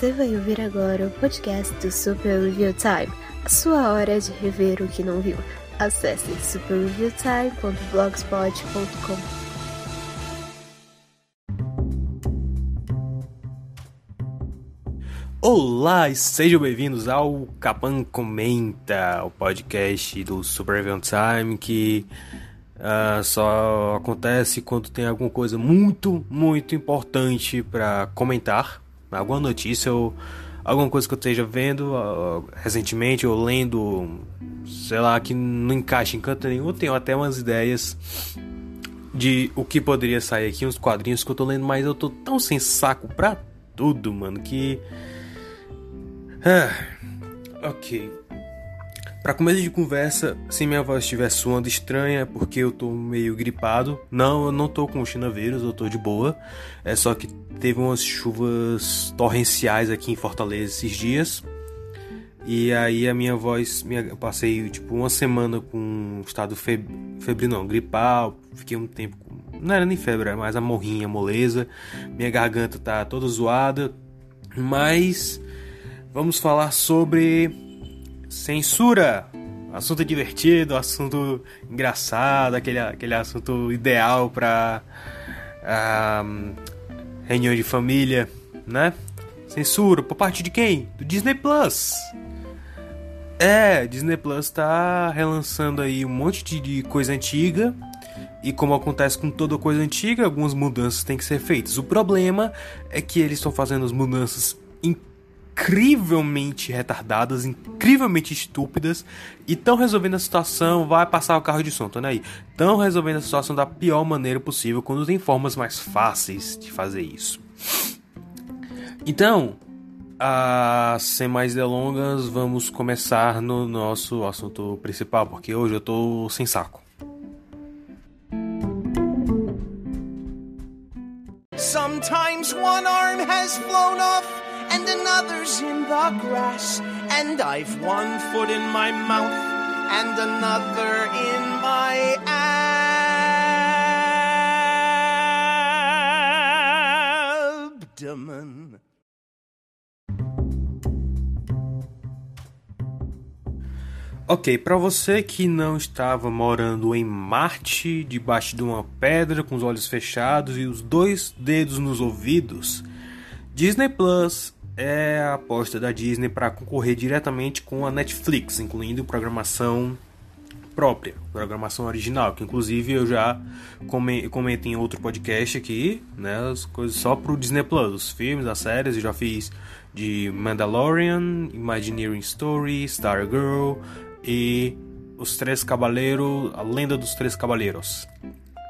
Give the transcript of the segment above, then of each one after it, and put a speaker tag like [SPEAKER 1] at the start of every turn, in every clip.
[SPEAKER 1] Você vai ouvir agora o podcast do Super Review Time, a sua hora de rever o que não viu. Acesse superreviewtime.blogspot.com.
[SPEAKER 2] Olá e sejam bem-vindos ao Capan Comenta, o podcast do Super Review Time que uh, só acontece quando tem alguma coisa muito, muito importante para comentar alguma notícia ou alguma coisa que eu esteja vendo uh, recentemente ou lendo, sei lá, que não encaixa em canto nenhum, tenho até umas ideias de o que poderia sair aqui, uns quadrinhos que eu tô lendo, mas eu tô tão sem saco pra tudo, mano, que. Ah, ok. Para começo de conversa, se minha voz estiver suando estranha, é porque eu tô meio gripado. Não, eu não tô com chinavírus, eu tô de boa. É só que teve umas chuvas torrenciais aqui em Fortaleza esses dias. E aí a minha voz, minha, eu passei tipo uma semana com estado febril, não, gripal. Fiquei um tempo com, não era nem febre, era mais a morrinha, moleza. Minha garganta tá toda zoada. Mas vamos falar sobre Censura! Assunto divertido, assunto engraçado, aquele, aquele assunto ideal para uh, reunião de família, né? Censura, por parte de quem? Do Disney Plus. É, Disney Plus tá relançando aí um monte de, de coisa antiga. E como acontece com toda coisa antiga, algumas mudanças têm que ser feitas. O problema é que eles estão fazendo as mudanças em incrivelmente retardadas, incrivelmente estúpidas e estão resolvendo a situação, vai passar o carro de som, tô aí. Estão resolvendo a situação da pior maneira possível quando tem formas mais fáceis de fazer isso. Então, a, sem mais delongas, vamos começar no nosso assunto principal, porque hoje eu tô sem saco. Sometimes one arm has flown off and another's in the grass. And I've one foot in my mouth and another in my abdomen. Ok, para você que não estava morando em Marte, debaixo de uma pedra, com os olhos fechados e os dois dedos nos ouvidos, Disney Plus é a aposta da Disney para concorrer diretamente com a Netflix, incluindo programação própria, programação original, que inclusive eu já comento em outro podcast aqui, né, as coisas só pro Disney Plus, os filmes, as séries, eu já fiz de Mandalorian, Imagineering Story, Stargirl e Os Três Cavaleiros, a Lenda dos Três Cavaleiros.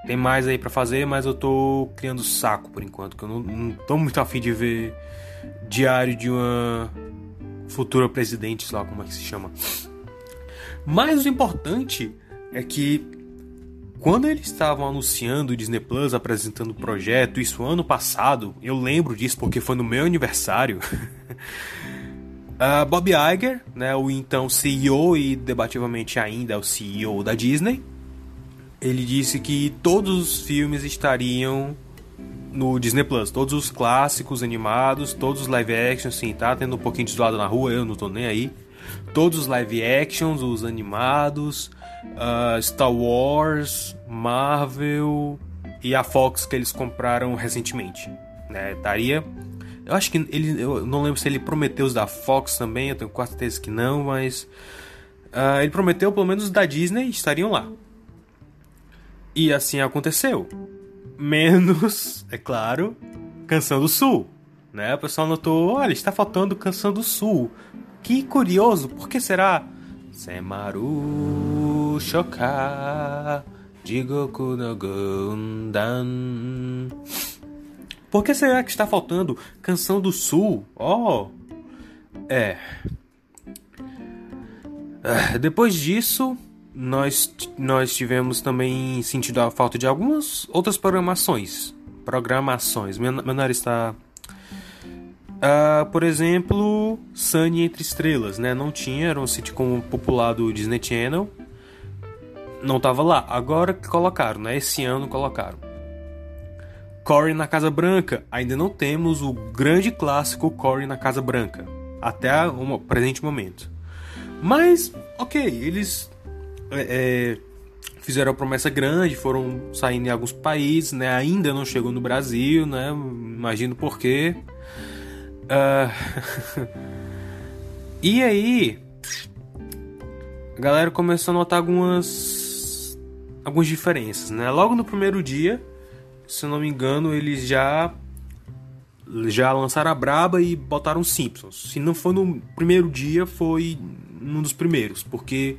[SPEAKER 2] Tem mais aí para fazer, mas eu tô criando saco por enquanto, que eu não, não tô muito afim de ver diário de uma futura presidente, sei lá como é que se chama. Mas o importante é que quando eles estavam anunciando o Disney Plus, apresentando o projeto, isso ano passado, eu lembro disso porque foi no meu aniversário. uh, Bob Iger, né, o então CEO e debativamente ainda o CEO da Disney, ele disse que todos os filmes estariam no Disney Plus. Todos os clássicos animados, todos os live actions, sim, tá tendo um pouquinho de zoado na rua, eu não tô nem aí. Todos os live actions, os animados, uh, Star Wars, Marvel e a Fox que eles compraram recentemente. Né? Daria. Eu acho que ele. Eu não lembro se ele prometeu os da Fox também, eu tenho quase certeza que não, mas. Uh, ele prometeu pelo menos os da Disney estariam lá. E assim aconteceu menos, é claro, Canção do Sul. Né? O pessoal notou, olha, está faltando Canção do Sul. Que curioso, por que será? Semaru Shoka Jigoku no Gundam. Por que será que está faltando Canção do Sul? Oh, é. Ah, depois disso, nós, nós tivemos também sentido a falta de algumas outras programações. Programações. Meu, nariz está. Uh, por exemplo, Sunny Entre Estrelas, né? Não tinha, era um sitcom popular do Disney Channel. Não tava lá. Agora colocaram, né? Esse ano colocaram. Corey na Casa Branca. Ainda não temos o grande clássico Corey na Casa Branca. Até o presente momento. Mas, ok, eles é, é, fizeram a promessa grande, foram saindo em alguns países, né? Ainda não chegou no Brasil, né? Imagino por quê. Uh... e aí, a galera começou a notar algumas algumas diferenças, né? Logo no primeiro dia, se eu não me engano, eles já já lançaram a braba e botaram Simpsons. Se não foi no primeiro dia, foi num dos primeiros, porque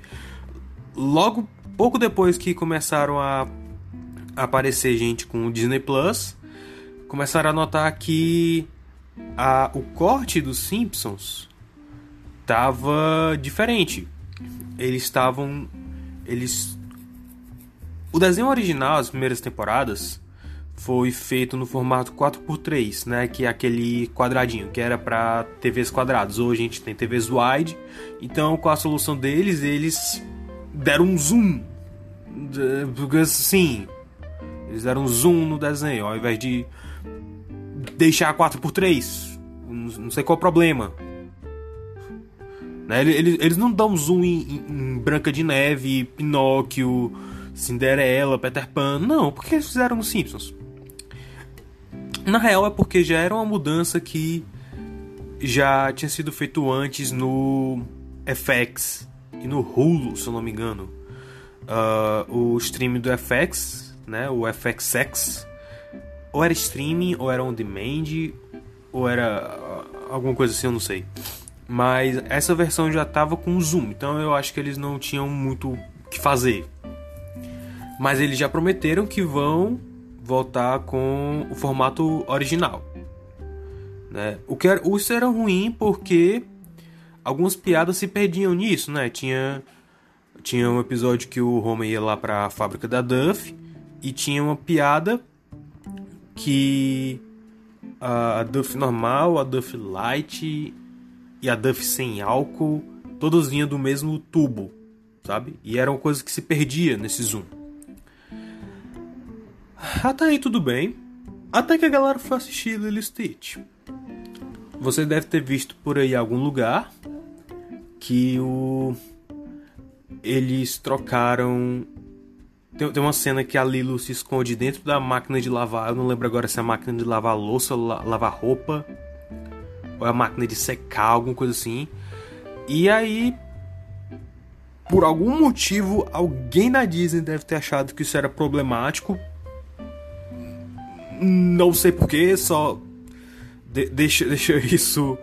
[SPEAKER 2] logo pouco depois que começaram a aparecer gente com o Disney Plus, começaram a notar que a, o corte dos Simpsons tava diferente. Eles estavam eles o desenho original, as primeiras temporadas, foi feito no formato 4x3, né, que é aquele quadradinho, que era para TVs quadrados. Hoje a gente tem TVs wide. Então, com a solução deles, eles deram um zoom. Assim, eles deram um zoom no desenho, ao invés de deixar 4x3. Não sei qual é o problema. Né? Eles, eles não dão zoom em, em Branca de Neve, Pinóquio, Cinderela, Peter Pan. Não, porque eles fizeram nos Simpsons. Na real é porque já era uma mudança que já tinha sido feito antes no FX e no Hulu, se eu não me engano. Uh, o streaming do FX, né, o FXX, ou era streaming, ou era on demand, ou era uh, alguma coisa assim, eu não sei. Mas essa versão já estava com zoom, então eu acho que eles não tinham muito o que fazer. Mas eles já prometeram que vão voltar com o formato original. Né? O que era, isso era ruim porque algumas piadas se perdiam nisso, né? Tinha, tinha um episódio que o Homer ia lá para a fábrica da Duff e tinha uma piada que a Duff normal, a Duff Light e a Duff sem álcool, todas vinham do mesmo tubo, sabe? E era uma coisa que se perdia nesse zoom. Até aí tudo bem. Até que a galera foi assistir Lilo Stitch. Você deve ter visto por aí algum lugar que o eles trocaram tem, tem uma cena que a Lilo se esconde dentro da máquina de lavar. Eu não lembro agora se é a máquina de lavar louça ou lavar roupa. Ou é a máquina de secar, alguma coisa assim. E aí, por algum motivo, alguém da Disney deve ter achado que isso era problemático não sei porquê, só de deixa, deixa isso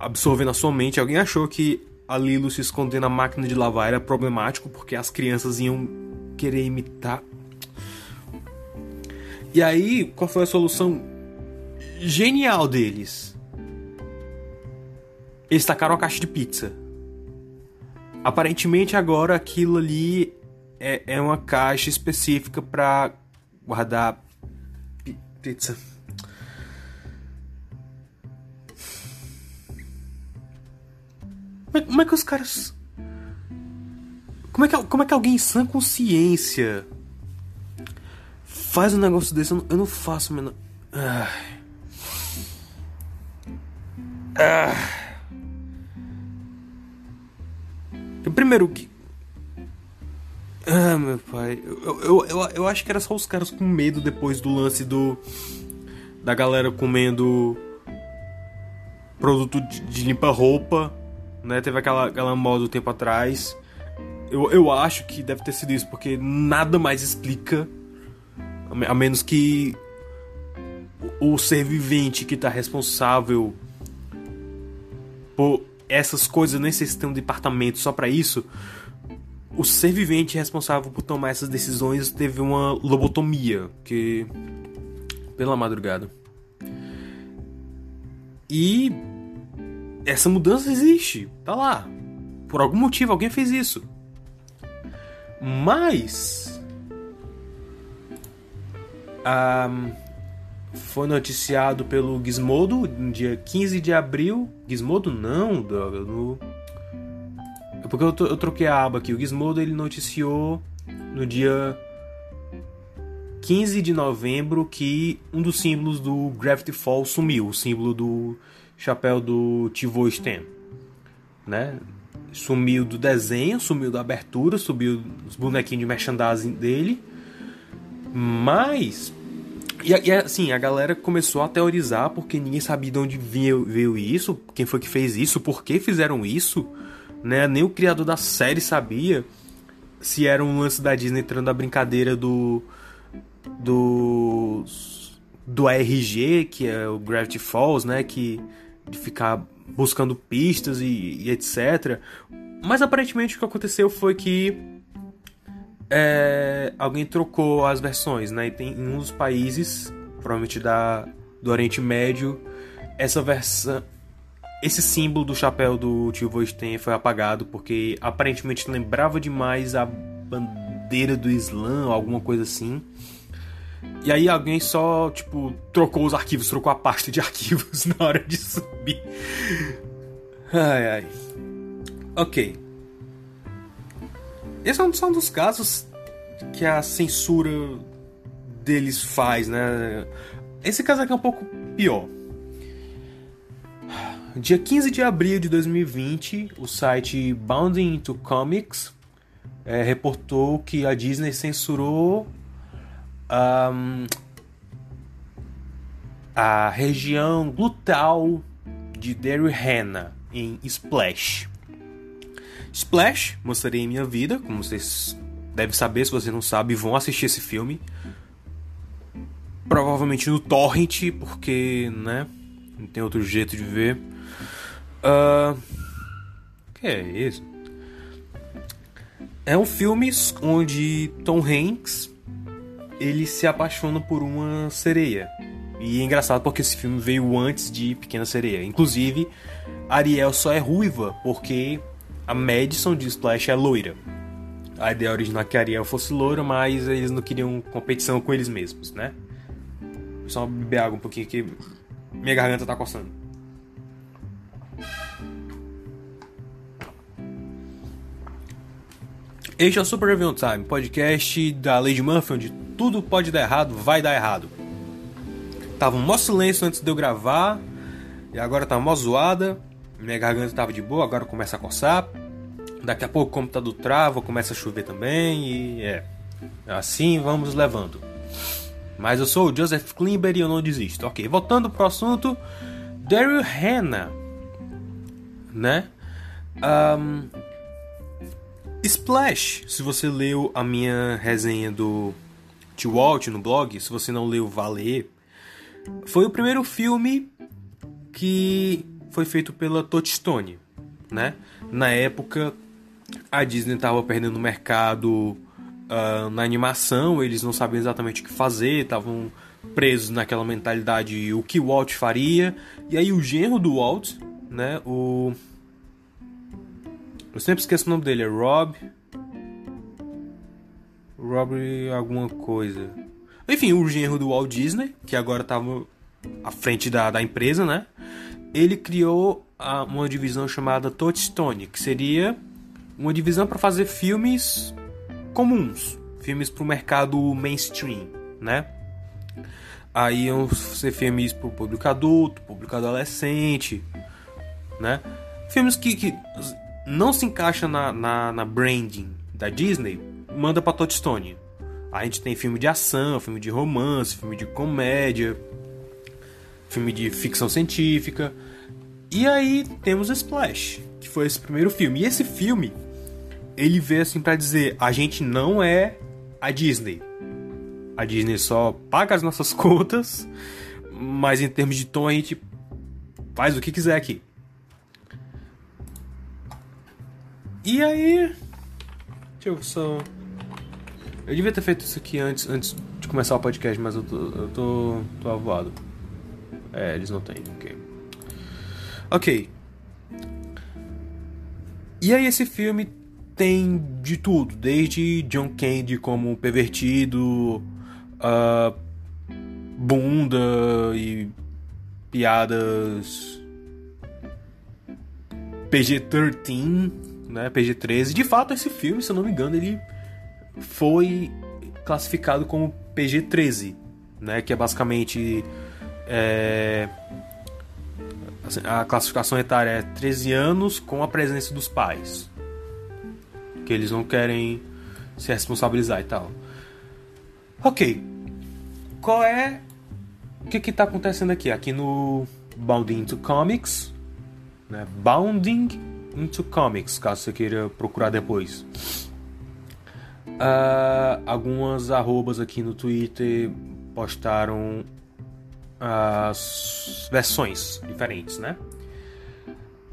[SPEAKER 2] absorver na sua mente. Alguém achou que a Lilo se esconder na máquina de lavar era problemático porque as crianças iam querer imitar. E aí, qual foi a solução genial deles? Eles tacaram a caixa de pizza. Aparentemente agora aquilo ali é, é uma caixa específica para guardar pizza. Como é, como é, que os caras. Como é, que, como é que alguém sem consciência faz um negócio desse? Eu não, eu não faço, mano. Ah. Ah. Primeiro que ah, meu pai. Eu, eu, eu, eu, acho que era só os caras com medo depois do lance do. Da galera comendo produto de, de limpa-roupa. Né? Teve aquela, aquela moda um tempo atrás. Eu, eu acho que deve ter sido isso, porque nada mais explica. A menos que o ser vivente que está responsável por essas coisas, nem sei se tem um departamento só para isso o ser vivente responsável por tomar essas decisões teve uma lobotomia, que pela madrugada. E essa mudança existe, tá lá. Por algum motivo alguém fez isso. Mas um, foi noticiado pelo Gizmodo no dia 15 de abril. Gizmodo não, droga, no porque eu, eu troquei a aba aqui. O Gizmodo ele noticiou no dia 15 de novembro que um dos símbolos do Gravity Falls sumiu, o símbolo do chapéu do Tivo Stan, né? Sumiu do desenho, sumiu da abertura, sumiu os bonequinhos de merchandising dele. Mas e, e, assim, a galera começou a teorizar porque ninguém sabia de onde veio, veio isso, quem foi que fez isso, por que fizeram isso, né? Nem o criador da série sabia se era um lance da Disney entrando na brincadeira do do do ARG, que é o Gravity Falls, né, que de ficar buscando pistas e, e etc. Mas aparentemente o que aconteceu foi que é, alguém trocou as versões, né? E tem em dos países, provavelmente da, do Oriente Médio, essa versão. Esse símbolo do chapéu do tio Voisten foi apagado porque aparentemente lembrava demais a bandeira do Islã, alguma coisa assim. E aí alguém só, tipo, trocou os arquivos, trocou a pasta de arquivos na hora de subir. Ai ai. Ok. Esse é um, dos casos que a censura deles faz, né? Esse caso aqui é um pouco pior. Dia 15 de abril de 2020, o site Bounding into Comics é, reportou que a Disney censurou um, a região glutal de Derry-Hannah em Splash. Splash, mostrarei minha vida, como vocês devem saber, se você não sabe, vão assistir esse filme. Provavelmente no torrent, porque, né, não tem outro jeito de ver. Uh, que é isso? É um filme onde Tom Hanks ele se apaixona por uma sereia. E é engraçado porque esse filme veio antes de Pequena Sereia. Inclusive, Ariel só é ruiva porque a Madison de Splash é loira. A ideia original é que Ariel fosse loira, mas eles não queriam competição com eles mesmos, né? Só beber água um pouquinho que minha garganta tá coçando. Este é o Super Review Time, podcast da Lady Murphy, onde tudo pode dar errado, vai dar errado. Tava um mó silêncio antes de eu gravar, e agora tá mó zoada. Minha garganta tava de boa, agora começa a coçar. Daqui a pouco o computador trava, começa a chover também e é. Assim vamos levando. Mas eu sou o Joseph Klimber e eu não desisto. Ok, voltando pro assunto. Daryl Hannah. Né? Um, Splash. Se você leu a minha resenha do T-Walt no blog, se você não leu, vá ler. Foi o primeiro filme que foi feito pela Touchstone, né? Na época, a Disney estava perdendo o mercado uh, na animação, eles não sabiam exatamente o que fazer, estavam presos naquela mentalidade o que o Walt faria. E aí o genro do Walt, né, o eu sempre esqueço o nome dele, é Rob Rob alguma coisa. Enfim, o genro do Walt Disney, que agora estava à frente da, da empresa, né? Ele criou a, uma divisão chamada Touchstone, que seria uma divisão para fazer filmes comuns, filmes para o mercado mainstream, né? Aí iam ser filmes para o público adulto, público adolescente, né? Filmes que, que não se encaixam na, na, na branding da Disney, manda para Touchstone. A gente tem filme de ação, filme de romance, filme de comédia, filme de ficção científica. E aí temos Splash, que foi esse primeiro filme. E esse filme ele veio assim para dizer: a gente não é a Disney. A Disney só paga as nossas contas, mas em termos de tom a gente faz o que quiser aqui. E aí. Deixa eu só. Eu devia ter feito isso aqui antes, antes de começar o podcast, mas eu tô, eu tô, tô avoado. É, eles não têm, ok. Ok. E aí esse filme tem de tudo, desde John Candy como pervertido, uh, bunda e piadas PG-13, né, PG-13. De fato, esse filme, se eu não me engano, ele foi classificado como PG-13, né? Que é basicamente é, assim, a classificação etária é 13 anos com a presença dos pais, que eles não querem se responsabilizar e tal. Ok, qual é o que está acontecendo aqui? Aqui no Bounding into Comics, né? Bounding into Comics, caso você queira procurar depois. Uh, algumas arrobas aqui no Twitter postaram as versões diferentes, né?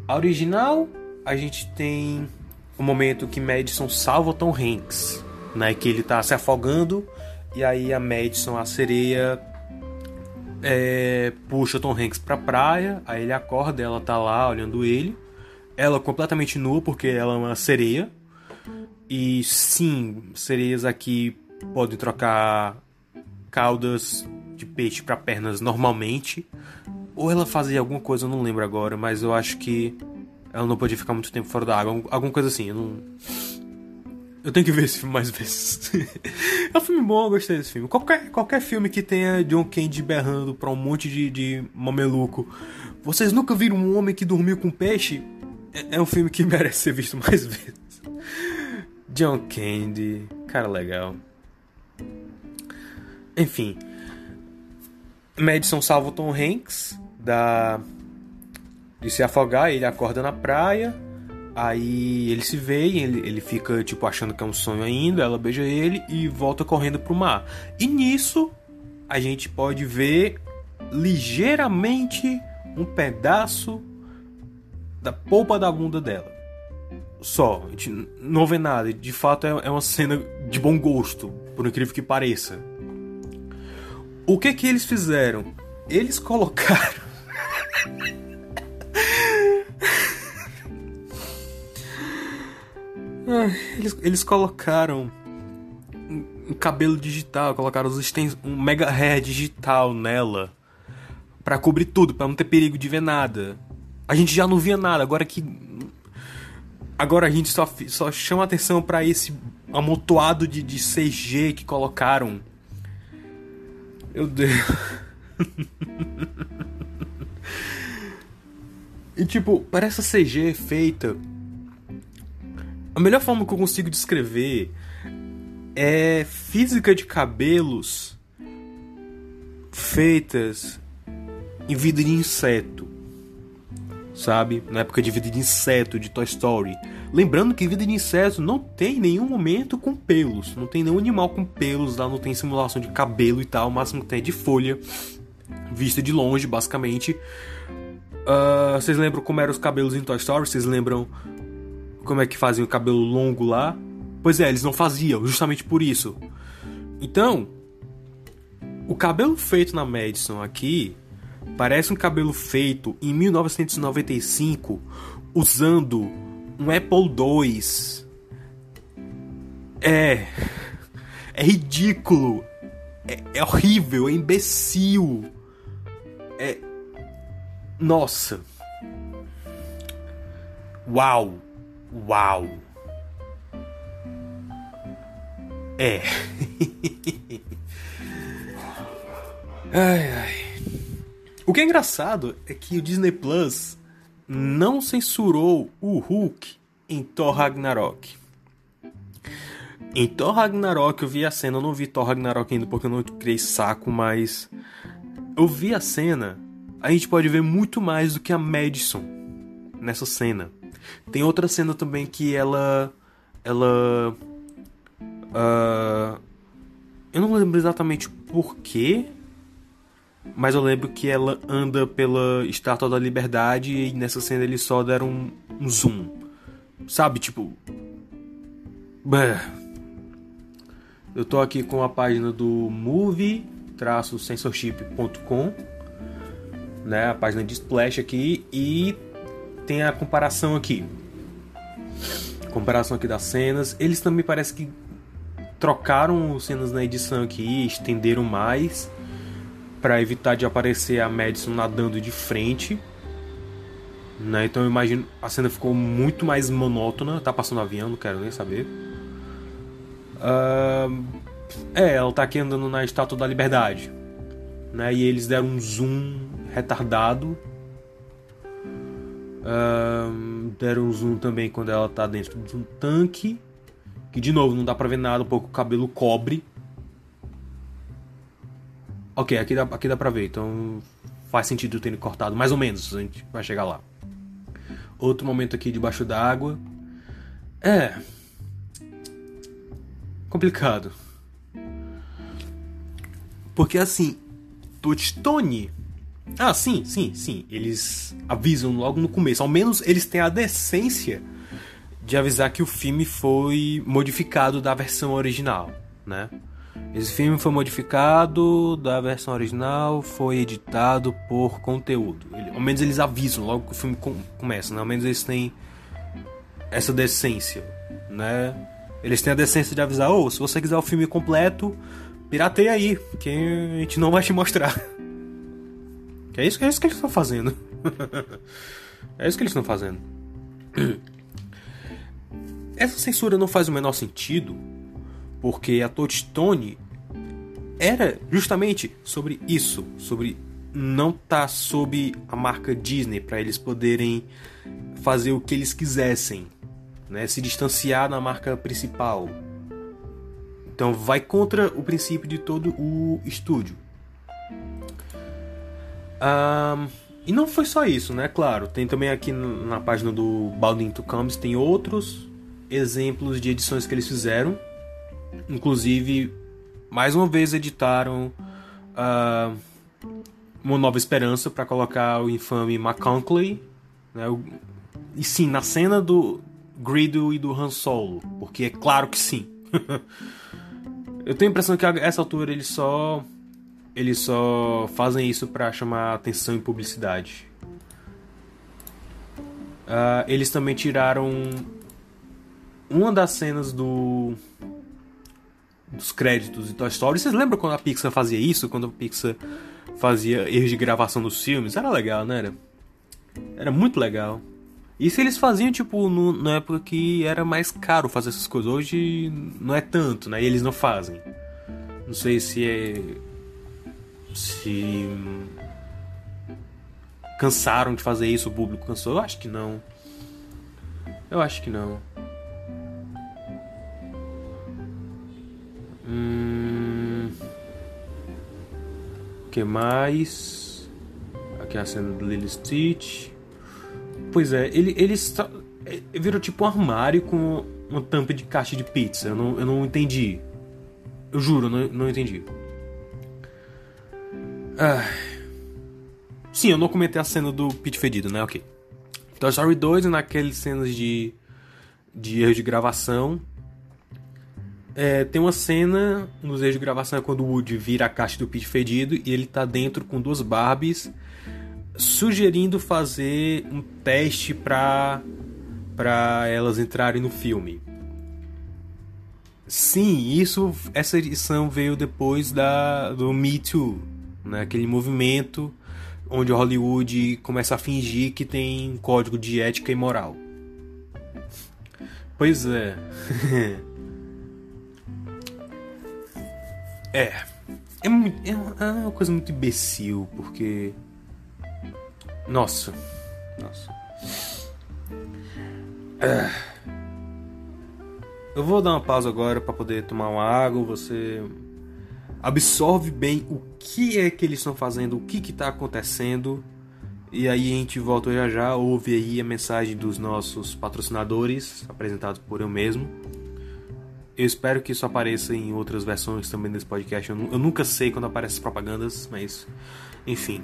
[SPEAKER 2] A original, a gente tem o momento que Madison salva Tom Hanks, né? Que ele tá se afogando e aí a Madison, a sereia, é, puxa Tom Hanks pra praia, aí ele acorda, ela tá lá olhando ele. Ela completamente nua, porque ela é uma sereia. E sim, sereias aqui podem trocar caudas de peixe para pernas normalmente. Ou ela fazia alguma coisa, eu não lembro agora, mas eu acho que ela não podia ficar muito tempo fora da água. Alguma coisa assim, eu não. Eu tenho que ver esse filme mais vezes. é um filme bom, eu gostei desse filme. Qualquer, qualquer filme que tenha John Candy berrando pra um monte de, de mameluco. Vocês nunca viram um homem que dormiu com peixe? É, é um filme que merece ser visto mais vezes. John Candy, cara legal. Enfim. Madison salva o Tom Hanks da de se afogar, ele acorda na praia Aí ele se vê e ele, ele fica, tipo, achando que é um sonho ainda. Ela beija ele e volta correndo pro mar. E nisso, a gente pode ver ligeiramente um pedaço da polpa da bunda dela. Só, a gente não vê nada. De fato, é, é uma cena de bom gosto, por incrível que pareça. O que que eles fizeram? Eles colocaram. eles, eles colocaram um, cabelo digital, colocaram os extens, um mega hair digital nela para cobrir tudo, para não ter perigo de ver nada. A gente já não via nada, agora que agora a gente só, só chama atenção para esse amontoado de, de CG que colocaram. Meu Deus. e tipo, parece a CG feita a melhor forma que eu consigo descrever é física de cabelos feitas em vida de inseto. Sabe? Na época de vida de inseto de Toy Story. Lembrando que vida de inseto não tem nenhum momento com pelos. Não tem nenhum animal com pelos lá, não tem simulação de cabelo e tal. O máximo que tem é de folha. Vista de longe, basicamente. Uh, vocês lembram como eram os cabelos em Toy Story? Vocês lembram como é que fazem o cabelo longo lá. Pois é, eles não faziam, justamente por isso. Então, o cabelo feito na Madison aqui parece um cabelo feito em 1995 usando um Apple II. É. É ridículo. É, é horrível, é imbecil. É. Nossa. Uau. Uau! É. ai, ai. O que é engraçado é que o Disney Plus não censurou o Hulk em Thor Ragnarok. Em Thor Ragnarok eu vi a cena, eu não vi Thor Ragnarok ainda porque eu não criei saco, mas eu vi a cena. A gente pode ver muito mais do que a Madison nessa cena. Tem outra cena também que ela. Ela. Uh, eu não lembro exatamente porquê. Mas eu lembro que ela anda pela Estátua da Liberdade e nessa cena eles só deram um, um zoom. Sabe, tipo. Eu tô aqui com a página do movie-censorship.com, né, a página de Splash aqui e tem a comparação aqui. Comparação aqui das cenas. Eles também parece que trocaram cenas na edição aqui, estenderam mais para evitar de aparecer a Madison nadando de frente. Né? Então eu imagino a cena ficou muito mais monótona. Tá passando avião, não quero nem saber. Uh, É, ela tá aqui andando na Estátua da Liberdade. Né? E eles deram um zoom retardado. Um, deram um zoom também quando ela tá dentro de um tanque. Que de novo não dá pra ver nada, um pouco o cabelo cobre. Ok, aqui dá, aqui dá pra ver, então faz sentido ter cortado, mais ou menos, a gente vai chegar lá. Outro momento aqui debaixo d'água. É. Complicado. Porque assim, Touchstone. Ah, sim, sim, sim. Eles avisam logo no começo. Ao menos eles têm a decência de avisar que o filme foi modificado da versão original, né? Esse filme foi modificado da versão original, foi editado por conteúdo. Ele, ao menos eles avisam logo que o filme com, começa, né? Ao menos eles têm essa decência, né? Eles têm a decência de avisar, ou oh, se você quiser o filme completo, pirateia aí, que a gente não vai te mostrar. Que é isso, é isso que eles estão fazendo. é isso que eles estão fazendo. Essa censura não faz o menor sentido, porque a Touchstone era justamente sobre isso, sobre não estar tá sob a marca Disney para eles poderem fazer o que eles quisessem, né? Se distanciar da marca principal. Então vai contra o princípio de todo o estúdio. Um, e não foi só isso, né? Claro, tem também aqui na página do Balding to Comes tem outros exemplos de edições que eles fizeram. Inclusive, mais uma vez editaram uh, Uma Nova Esperança para colocar o infame McConkley. Né? E sim, na cena do Grido e do Han Solo. Porque é claro que sim. Eu tenho a impressão que a essa altura eles só eles só fazem isso para chamar atenção e publicidade. Uh, eles também tiraram uma das cenas do dos créditos de Toy Story. Vocês lembram quando a Pixar fazia isso? Quando a Pixar fazia erros de gravação dos filmes? Era legal, né? Era, era muito legal. Isso eles faziam, tipo, no, na época que era mais caro fazer essas coisas. Hoje não é tanto, né? E eles não fazem. Não sei se é se cansaram de fazer isso, o público cansou. Eu acho que não. Eu acho que não. Que mais? Aqui é a cena do Lily Stitch. Pois é, ele, ele está, é, virou tipo um armário com uma tampa de caixa de pizza. Eu não, eu não entendi. Eu juro, não, não entendi. Ah. Sim, eu não comentei a cena do Pete fedido, né? Ok. Toy Story 2 é naquelas cenas de, de erro de gravação. É, tem uma cena nos erros de gravação é quando o Woody vira a caixa do Pete fedido e ele tá dentro com duas Barbies sugerindo fazer um teste para para elas entrarem no filme. Sim, isso essa edição veio depois da do Me Too, né? Aquele movimento onde Hollywood começa a fingir que tem código de ética e moral. Pois é. é. É, muito, é uma coisa muito imbecil, porque. Nossa. Nossa. É. Eu vou dar uma pausa agora para poder tomar uma água. Você absorve bem o que é que eles estão fazendo, o que está acontecendo. E aí a gente volta já já, ouve aí a mensagem dos nossos patrocinadores, apresentados por eu mesmo. Eu espero que isso apareça em outras versões também desse podcast. Eu, eu nunca sei quando aparecem as propagandas, mas enfim.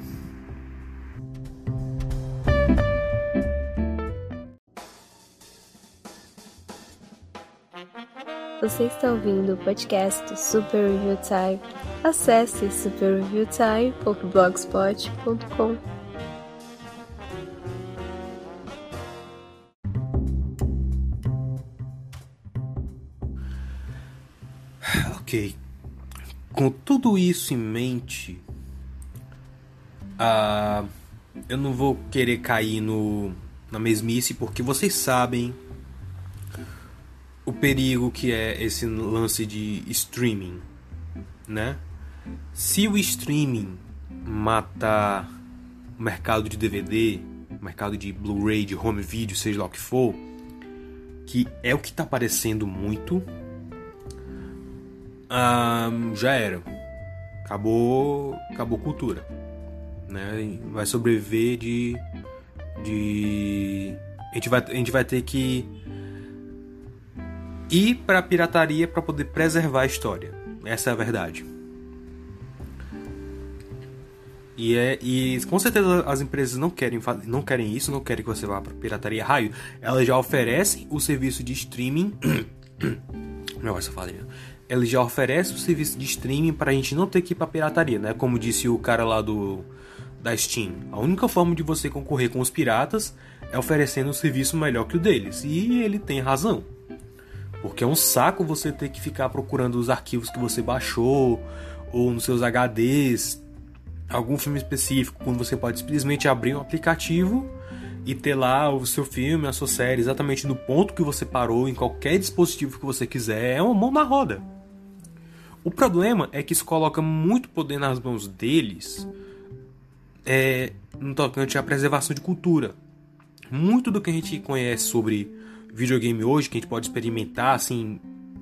[SPEAKER 1] Você está ouvindo o podcast Super Review Time. Acesse superreviewtime.blogspot.com.
[SPEAKER 2] Com tudo isso em mente, uh, eu não vou querer cair no, na mesmice, porque vocês sabem o perigo que é esse lance de streaming, né? Se o streaming mata o mercado de DVD, mercado de Blu-ray, de home video, seja lá o que for, que é o que está aparecendo muito, um, já era. Acabou, acabou cultura, né? Vai sobreviver de, de, a gente vai, a gente vai ter que ir para pirataria para poder preservar a história. Essa é a verdade. E, é, e com certeza as empresas não querem, não querem isso, não querem que você vá para pirataria raio. Elas já oferecem o serviço de streaming. Não, essa falei. Eles já oferecem o serviço de streaming para a gente não ter que ir para pirataria, né? Como disse o cara lá do da Steam. A única forma de você concorrer com os piratas é oferecendo um serviço melhor que o deles. E ele tem razão. Porque é um saco você ter que ficar procurando os arquivos que você baixou ou nos seus HDs, algum filme específico, quando você pode simplesmente abrir um aplicativo e ter lá o seu filme, a sua série exatamente no ponto que você parou, em qualquer dispositivo que você quiser, é uma mão na roda. O problema é que isso coloca muito poder nas mãos deles é, no tocante à preservação de cultura. Muito do que a gente conhece sobre videogame hoje, que a gente pode experimentar, assim,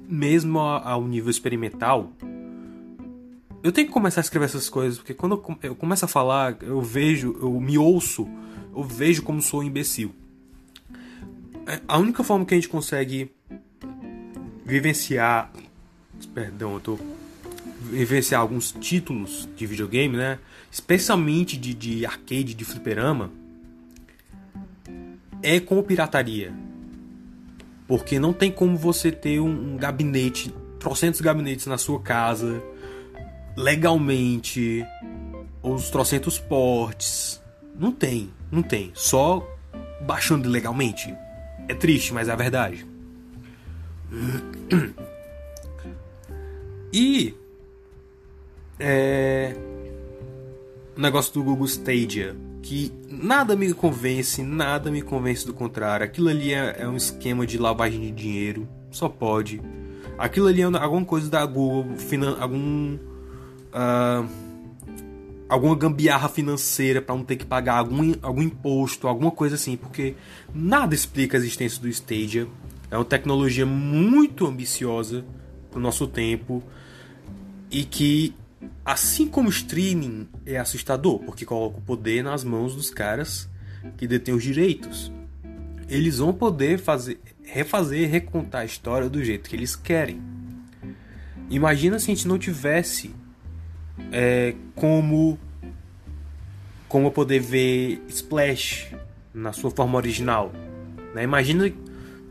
[SPEAKER 2] mesmo ao nível experimental, eu tenho que começar a escrever essas coisas, porque quando eu começo a falar, eu vejo, eu me ouço, eu vejo como sou um imbecil. É, a única forma que a gente consegue vivenciar. Perdão, eu tô. Vivenciar alguns títulos de videogame, né? Especialmente de, de arcade, de fliperama. É com pirataria. Porque não tem como você ter um, um gabinete, trocentos gabinetes na sua casa legalmente, os trocentos portes. Não tem, não tem. Só baixando legalmente. É triste, mas é a verdade. E é, o negócio do Google Stadia, que nada me convence, nada me convence do contrário. Aquilo ali é, é um esquema de lavagem de dinheiro, só pode. Aquilo ali é alguma coisa da Google, algum uh, alguma gambiarra financeira para não ter que pagar algum, algum imposto, alguma coisa assim, porque nada explica a existência do Stadia. É uma tecnologia muito ambiciosa para o nosso tempo e que, assim como o streaming, é assustador, porque coloca o poder nas mãos dos caras que detêm os direitos. Eles vão poder fazer, refazer, recontar a história do jeito que eles querem. Imagina se a gente não tivesse é, como como poder ver Splash na sua forma original. Né? Imagina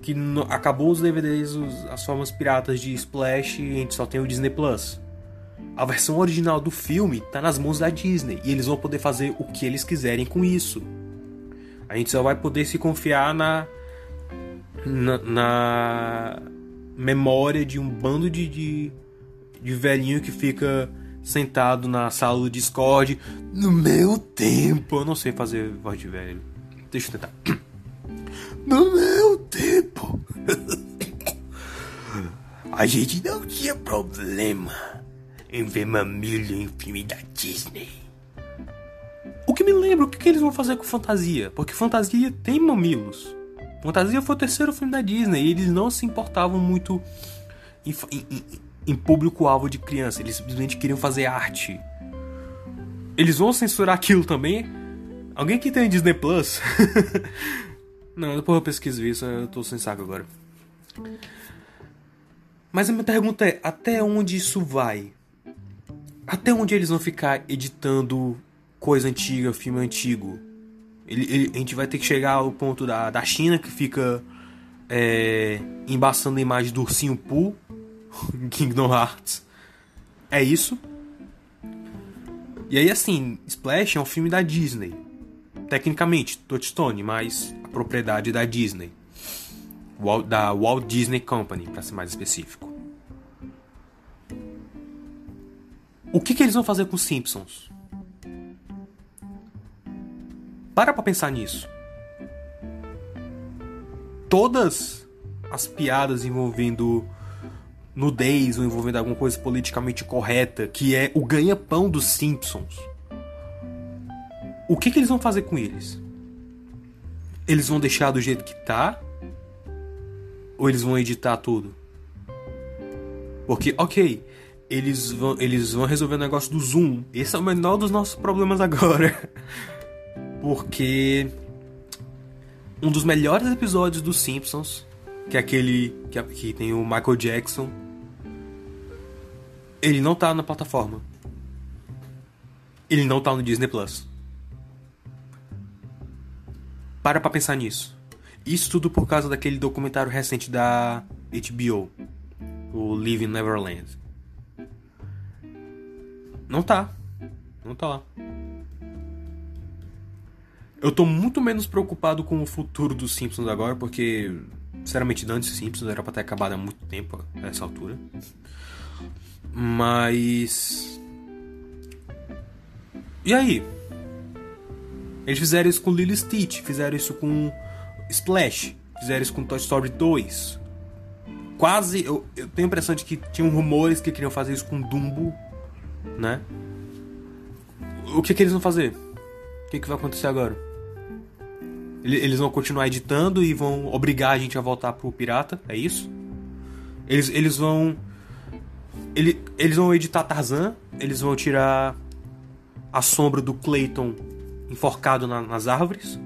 [SPEAKER 2] que no, acabou os DVDs, os, as formas piratas de Splash e a gente só tem o Disney Plus. A versão original do filme está nas mãos da Disney e eles vão poder fazer o que eles quiserem com isso. A gente só vai poder se confiar na, na, na memória de um bando de, de, de velhinho que fica sentado na sala do Discord. No meu tempo. Eu não sei fazer voz de velho. Deixa eu tentar. No meu tempo. A gente não tinha problema em ver mamilo em filme da Disney. O que me lembra o que, que eles vão fazer com fantasia? Porque fantasia tem mamilos. Fantasia foi o terceiro filme da Disney e eles não se importavam muito em, em, em público-alvo de criança. Eles simplesmente queriam fazer arte. Eles vão censurar aquilo também? Alguém que tem Disney Plus? Não, depois eu pesquiso isso, eu tô sem saco agora. Mas a minha pergunta é: até onde isso vai? Até onde eles vão ficar editando coisa antiga, filme antigo? Ele, ele, a gente vai ter que chegar ao ponto da, da China que fica é, embaçando a imagem do ursinho Pooh Kingdom Hearts. É isso. E aí, assim, Splash é um filme da Disney. Tecnicamente, Touchstone, mas a propriedade da Disney. Da Walt Disney Company, para ser mais específico. O que, que eles vão fazer com os Simpsons? Para pra pensar nisso. Todas as piadas envolvendo nudez ou envolvendo alguma coisa politicamente correta, que é o ganha-pão dos Simpsons. O que, que eles vão fazer com eles? Eles vão deixar do jeito que tá? Ou eles vão editar tudo? Porque, ok, eles vão, eles vão resolver o negócio do Zoom. Esse é o menor dos nossos problemas agora. Porque um dos melhores episódios dos Simpsons, que é aquele que, que tem o Michael Jackson, ele não tá na plataforma. Ele não tá no Disney Plus. Para pra pensar nisso. Isso tudo por causa daquele documentário recente da HBO, o Living Neverland. Não tá. Não tá lá. Eu tô muito menos preocupado com o futuro dos Simpsons agora, porque, sinceramente, Dantes Simpsons era pra ter acabado há muito tempo a essa altura. Mas. E aí? Eles fizeram isso com Lily Stitch, fizeram isso com Splash, fizeram isso com Toy Story 2. Quase. Eu, eu tenho a impressão de que tinham rumores que queriam fazer isso com Dumbo né? O que, que eles vão fazer? O que, que vai acontecer agora? Eles vão continuar editando e vão obrigar a gente a voltar pro pirata, é isso? Eles, eles vão. Eles, eles vão editar Tarzan, eles vão tirar a sombra do Clayton enforcado na, nas árvores,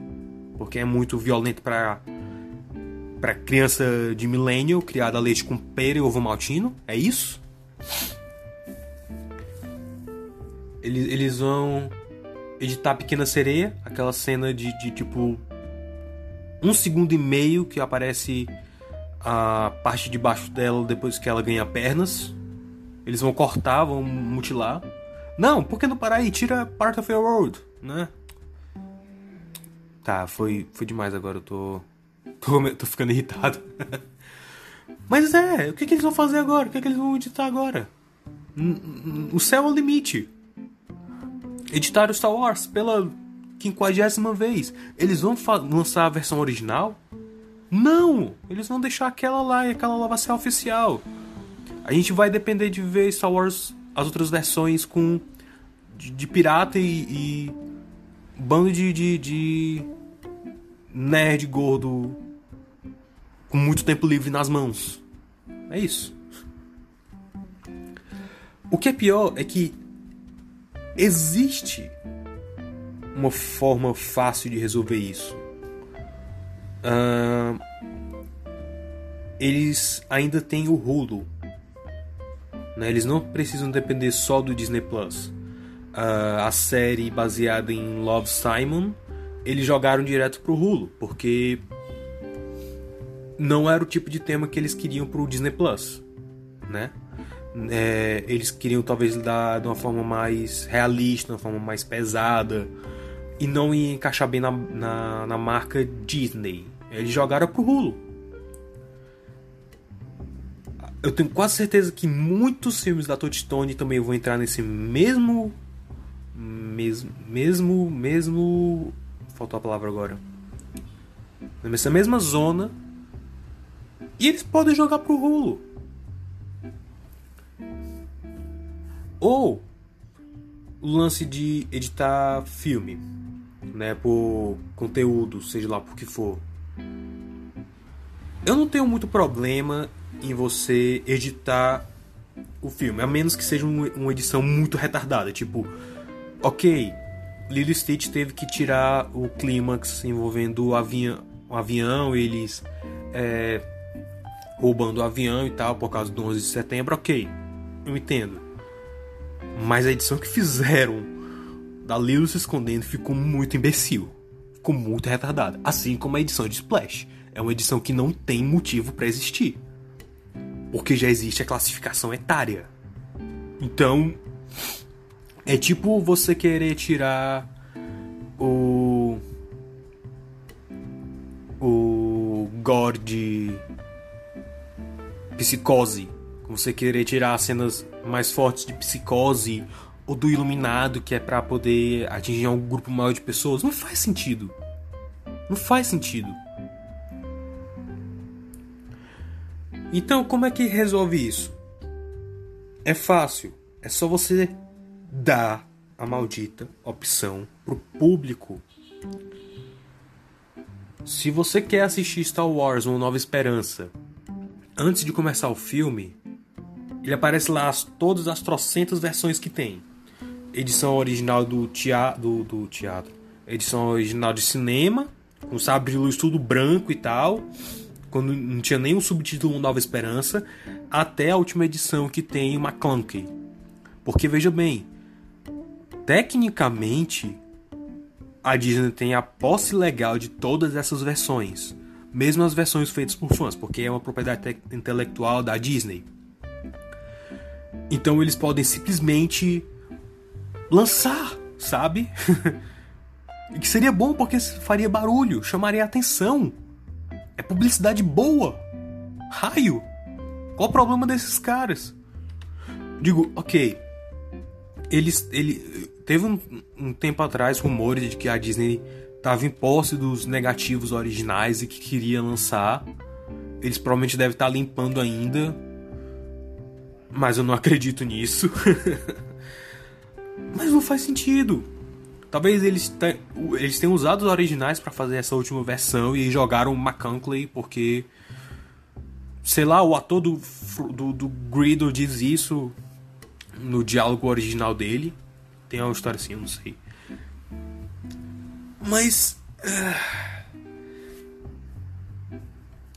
[SPEAKER 2] porque é muito violento para para criança de millennial criada a leite com pera e ovo maltino, é isso? Eles, eles vão editar Pequena Sereia, aquela cena de, de tipo um segundo e meio que aparece a parte de baixo dela depois que ela ganha pernas. Eles vão cortar, vão mutilar. Não, por que não parar aí? Tira Part of Your World, né? Tá, foi, foi demais agora, eu tô. Tô, tô ficando irritado. Mas é, o que, que eles vão fazer agora? O que, que eles vão editar agora? O céu é o limite editaram Star Wars pela quinquagésima vez. Eles vão lançar a versão original? Não! Eles vão deixar aquela lá e aquela lá vai ser oficial. A gente vai depender de ver Star Wars, as outras versões com. de, de pirata e, e. bando de, de, de. nerd gordo. com muito tempo livre nas mãos. É isso. O que é pior é que Existe uma forma fácil de resolver isso. Uh, eles ainda têm o Hulu. Né? Eles não precisam depender só do Disney Plus. Uh, a série baseada em Love Simon, eles jogaram direto pro Hulu, porque não era o tipo de tema que eles queriam pro Disney Plus, né? É, eles queriam talvez dar de uma forma mais realista, de uma forma mais pesada e não ia encaixar bem na, na, na marca Disney. Eles jogaram pro Hulu. Eu tenho quase certeza que muitos filmes da Touchstone também vão entrar nesse mesmo. Mesmo. Mesmo. Mesmo. Faltou a palavra agora. Nessa mesma zona. E eles podem jogar pro Hulu. Ou o lance de editar filme, né, por conteúdo, seja lá por que for. Eu não tenho muito problema em você editar o filme, a menos que seja uma edição muito retardada, tipo, ok, Lilo Stitch teve que tirar o clímax envolvendo o avião, o avião eles é, roubando o avião e tal por causa do 11 de setembro, ok, eu entendo. Mas a edição que fizeram da Lilo se escondendo ficou muito imbecil. Ficou muito retardada. Assim como a edição de Splash. É uma edição que não tem motivo para existir. Porque já existe a classificação etária. Então. É tipo você querer tirar o. O gore de psicose você querer tirar as cenas mais fortes de psicose ou do iluminado que é para poder atingir um grupo maior de pessoas, não faz sentido. Não faz sentido. Então, como é que resolve isso? É fácil. É só você dar a maldita opção pro público. Se você quer assistir Star Wars Uma Nova Esperança antes de começar o filme, ele aparece lá as, todas as trocentas versões que tem. Edição original do, tea, do, do teatro. Edição original de cinema, com sabre de luz tudo branco e tal. Quando não tinha nem subtítulo Nova Esperança. Até a última edição que tem uma Clunky. Porque veja bem, tecnicamente a Disney tem a posse legal de todas essas versões, mesmo as versões feitas por fãs, porque é uma propriedade intelectual da Disney. Então eles podem simplesmente lançar, sabe? e que seria bom porque faria barulho, chamaria atenção. É publicidade boa. Raio. Qual o problema desses caras? Digo, ok. Eles, ele, Teve um, um tempo atrás rumores de que a Disney estava em posse dos negativos originais e que queria lançar. Eles provavelmente devem estar limpando ainda. Mas eu não acredito nisso. mas não faz sentido. Talvez eles, te, eles tenham usado os originais para fazer essa última versão e jogaram McConkley porque. Sei lá, o ator do, do, do diz isso no diálogo original dele. Tem uma história assim, eu não sei. Mas. Uh,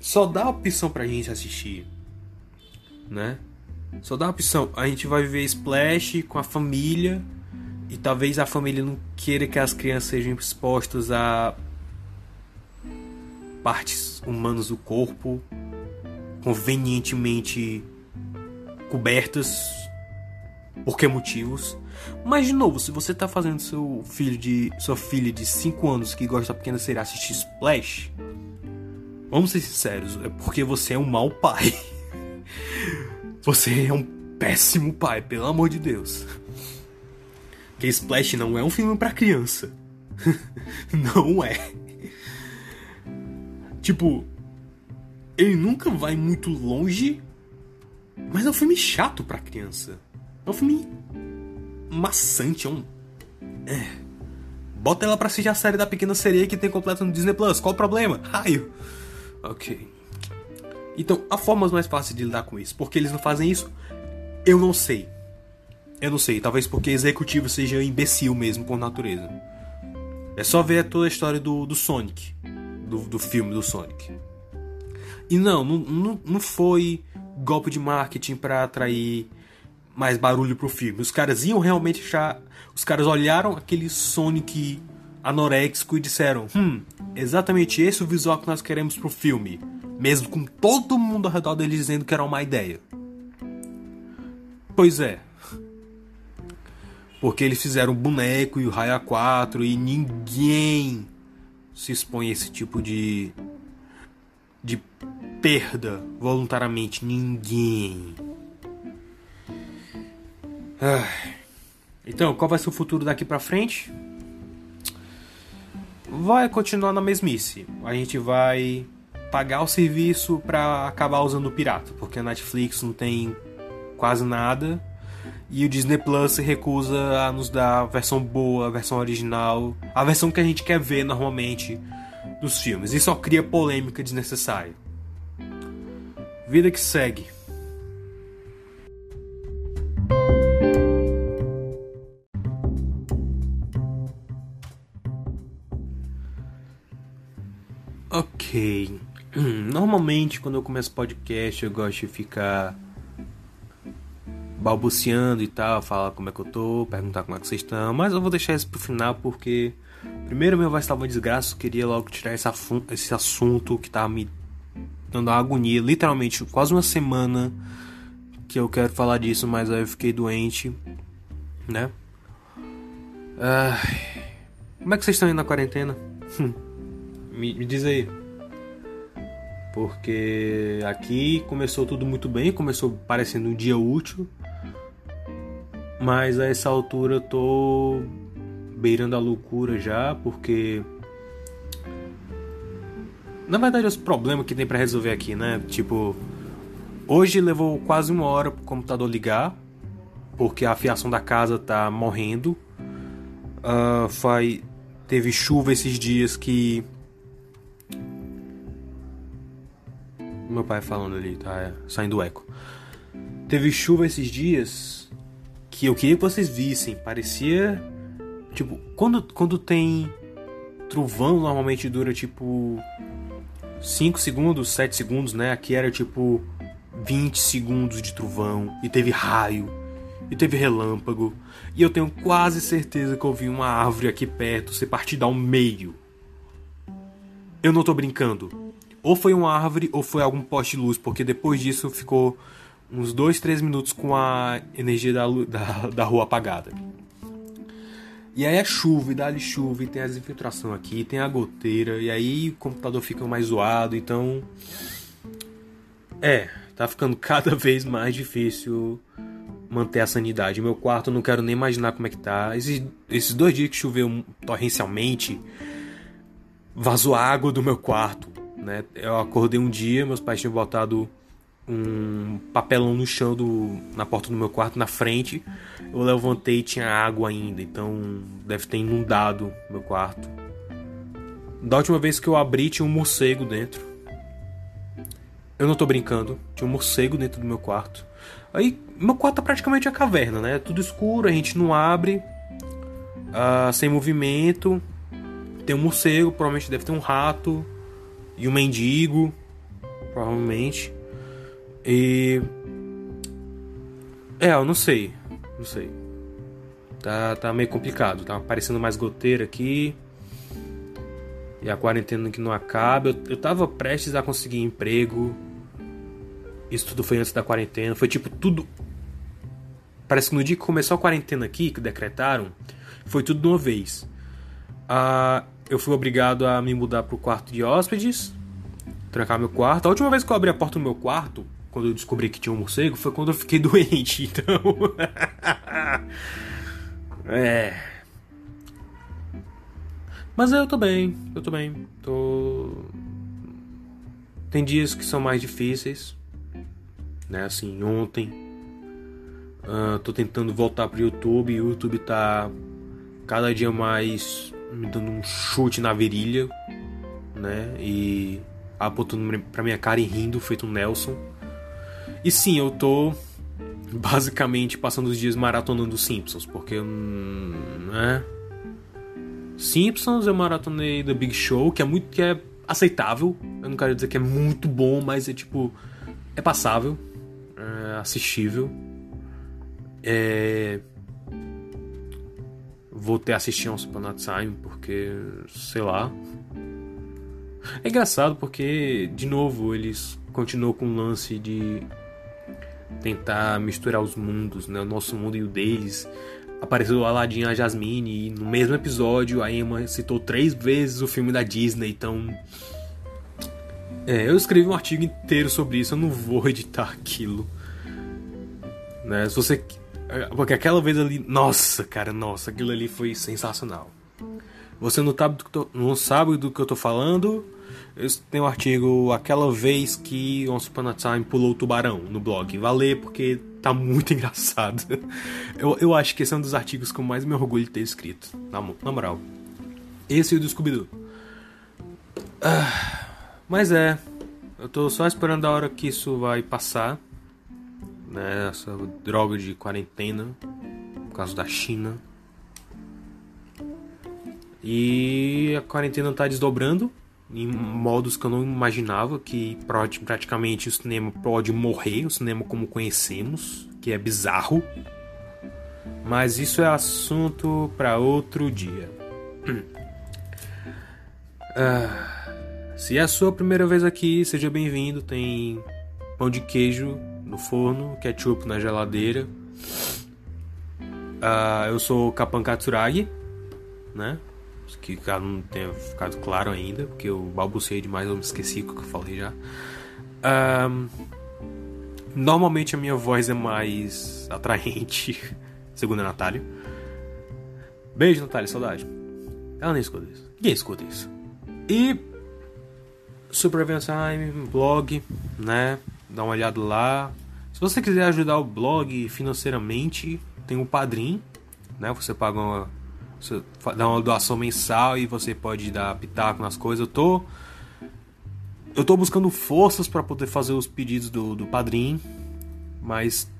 [SPEAKER 2] só dá opção pra gente assistir. Né? Só dá opção. A gente vai ver Splash com a família. E talvez a família não queira que as crianças sejam expostas a partes humanas do corpo convenientemente cobertas. Por que motivos? Mas de novo, se você tá fazendo seu filho de sua filha de 5 anos que gosta da pequena sereia assistir Splash, vamos ser sinceros, é porque você é um mau pai. Você é um péssimo pai, pelo amor de Deus. Que Splash não é um filme para criança. não é. Tipo, ele nunca vai muito longe, mas é um filme chato para criança. É um filme maçante, é um. É. Bota ela pra assistir a série da Pequena Sereia que tem completa no Disney Plus. Qual o problema? Raio! Ok. Então, há formas mais fáceis de lidar com isso. Porque eles não fazem isso? Eu não sei. Eu não sei. Talvez porque executivo seja imbecil mesmo com natureza. É só ver toda a história do, do Sonic. Do, do filme do Sonic. E não, não, não, não foi golpe de marketing para atrair mais barulho pro filme. Os caras iam realmente achar. Os caras olharam aquele Sonic anoréxico e disseram: Hum, exatamente esse é o visual que nós queremos pro filme. Mesmo com todo mundo ao redor deles dizendo que era uma ideia. Pois é. Porque eles fizeram o boneco e o Raya 4 e ninguém se expõe a esse tipo de. de perda voluntariamente. Ninguém. Então, qual vai ser o futuro daqui pra frente? Vai continuar na mesmice. A gente vai pagar o serviço para acabar usando o pirata, porque a Netflix não tem quase nada e o Disney Plus se recusa a nos dar a versão boa, a versão original, a versão que a gente quer ver normalmente dos filmes. E só cria polêmica desnecessária. Vida que segue. Normalmente, quando eu começo podcast, eu gosto de ficar balbuciando e tal, falar como é que eu tô, perguntar como é que vocês estão, mas eu vou deixar isso pro final porque primeiro meu voz estava uma desgraça, eu queria logo tirar esse, esse assunto que tava me dando uma agonia, literalmente quase uma semana que eu quero falar disso, mas aí eu fiquei doente, né? como é que vocês estão aí na quarentena? Me, me diz aí. Porque aqui começou tudo muito bem, começou parecendo um dia útil. Mas a essa altura eu tô beirando a loucura já, porque na verdade os problemas que tem para resolver aqui, né? Tipo, hoje levou quase uma hora pro computador ligar, porque a fiação da casa tá morrendo. Uh, foi, teve chuva esses dias que. Meu pai falando ali, tá é, saindo eco. Teve chuva esses dias que eu queria que vocês vissem. Parecia. Tipo, quando, quando tem trovão, normalmente dura tipo 5 segundos, 7 segundos, né? Aqui era tipo 20 segundos de trovão. E teve raio. E teve relâmpago. E eu tenho quase certeza que eu vi uma árvore aqui perto ser partida ao meio. Eu não tô brincando. Ou foi uma árvore ou foi algum poste de luz, porque depois disso ficou uns 2, 3 minutos com a energia da, da, da rua apagada. E aí é chuva, e dá-lhe chuva, e tem as infiltrações aqui, tem a goteira, e aí o computador fica mais zoado, então. É, tá ficando cada vez mais difícil manter a sanidade. Meu quarto eu não quero nem imaginar como é que tá. Esses, esses dois dias que choveu torrencialmente, vazou água do meu quarto. Né? Eu acordei um dia, meus pais tinham botado um papelão no chão do, na porta do meu quarto, na frente. Eu levantei e tinha água ainda, então deve ter inundado meu quarto. Da última vez que eu abri, tinha um morcego dentro. Eu não tô brincando, tinha um morcego dentro do meu quarto. Aí, meu quarto é praticamente a caverna, né? Tudo escuro, a gente não abre, uh, sem movimento. Tem um morcego, provavelmente deve ter um rato e um mendigo, provavelmente. E. É, eu não sei. Não sei. Tá, tá meio complicado. Tá aparecendo mais goteira aqui. E a quarentena que não acaba. Eu, eu tava prestes a conseguir emprego. Isso tudo foi antes da quarentena. Foi tipo tudo. Parece que no dia que começou a quarentena aqui, que decretaram, foi tudo de uma vez. Ah, eu fui obrigado a me mudar pro quarto de hóspedes, trancar meu quarto. A última vez que eu abri a porta do meu quarto, quando eu descobri que tinha um morcego foi quando eu fiquei doente, então. é. Mas eu tô bem, eu tô bem. Tô. Tem dias que são mais difíceis, né? Assim, ontem. Uh, tô tentando voltar pro YouTube o YouTube tá cada dia mais me dando um chute na virilha, né? E apontando pra minha cara e rindo, feito um Nelson. E sim, eu tô basicamente passando os dias maratonando Simpsons, porque né? Simpsons eu maratonei The Big Show, que é muito que é aceitável. Eu não quero dizer que é muito bom, mas é tipo é passável, é assistível. É vou ter assistir um Super Time porque sei lá. É engraçado porque de novo eles continuam com o lance de tentar misturar os mundos, né? O nosso mundo e o deles. Apareceu Aladdin a Jasmine e no mesmo episódio a Emma citou três vezes o filme da Disney, então... É, eu escrevi um artigo inteiro sobre isso, eu não vou editar aquilo. Né? Se você... Porque aquela vez ali... Nossa, cara, nossa, aquilo ali foi sensacional. Você não sabe do que, tô, não sabe do que eu tô falando tenho um artigo aquela vez que Once Upon a Time pulou o tubarão no blog. Valeu porque tá muito engraçado. Eu, eu acho que esse é um dos artigos que eu mais me orgulho de ter escrito. Na, na moral. Esse e o do Scooby-Doo. Ah, mas é. Eu tô só esperando a hora que isso vai passar. Né, essa droga de quarentena. Por causa da China. E a quarentena tá desdobrando em modos que eu não imaginava que praticamente o cinema pode morrer, o cinema como conhecemos, que é bizarro. Mas isso é assunto para outro dia. Ah, se é a sua primeira vez aqui, seja bem-vindo. Tem pão de queijo no forno, ketchup na geladeira. Ah, eu sou Kapan Katsuragi, né? que não tenha ficado claro ainda, porque eu balbuciei demais, eu me esqueci o que eu falei já. Um, normalmente a minha voz é mais atraente, segundo a Natália. Beijo, Natália, saudade. Ela nem escuta isso. Ninguém escuta isso. E Super Time, blog, né? Dá uma olhada lá. Se você quiser ajudar o blog financeiramente, tem o Padrim, né? Você paga uma, você dá uma doação mensal e você pode dar pitaco nas coisas. Eu tô eu tô buscando forças para poder fazer os pedidos do, do Padrim, mas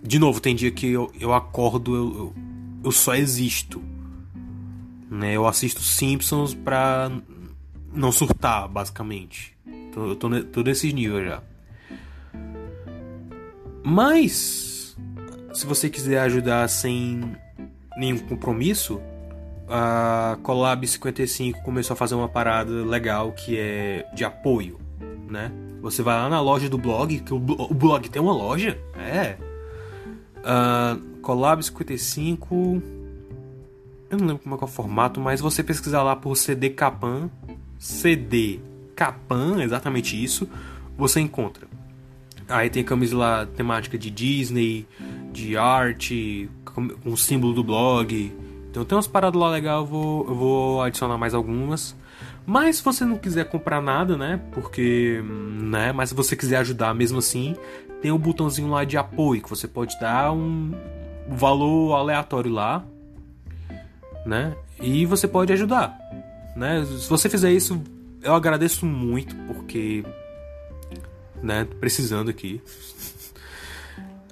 [SPEAKER 2] de novo, tem dia que eu, eu acordo, eu, eu, eu só existo. Né? Eu assisto Simpsons pra não surtar, basicamente. Então, eu tô, tô nesse nível já. Mas, se você quiser ajudar sem nenhum compromisso, a Collab 55 começou a fazer uma parada legal que é de apoio, né? Você vai lá na loja do blog, que o, blog tem uma loja, é. Uh, Collab 55 eu não lembro como é, é o formato, mas você pesquisar lá por CD Capan, CD Capan, exatamente isso, você encontra. Aí tem camisa lá temática de Disney, de arte, com o símbolo do blog. Então tem umas paradas lá legal, eu vou, eu vou adicionar mais algumas. Mas se você não quiser comprar nada, né? Porque, né? Mas se você quiser ajudar mesmo assim, tem um botãozinho lá de apoio que você pode dar um valor aleatório lá né? E você pode ajudar, né? Se você fizer isso, eu agradeço muito porque, né? Precisando aqui.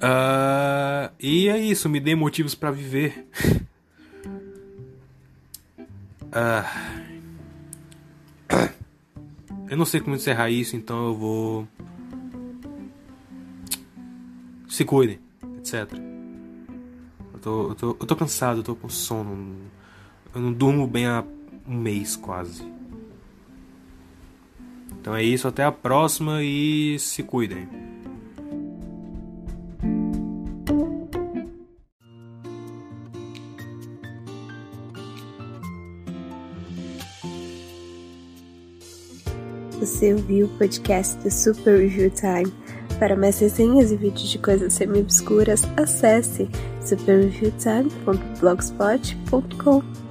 [SPEAKER 2] uh, e é isso, me dê motivos para viver. uh, eu não sei como encerrar isso, então eu vou. Se cuidem, etc. Eu tô, eu tô, eu tô cansado, eu tô com sono. Eu não durmo bem há um mês quase. Então é isso, até a próxima e se cuidem.
[SPEAKER 1] Você ouviu o podcast do Super Review Time. Para mais resenhas e vídeos de coisas semi-obscuras, acesse superreviewtime.blogspot.com.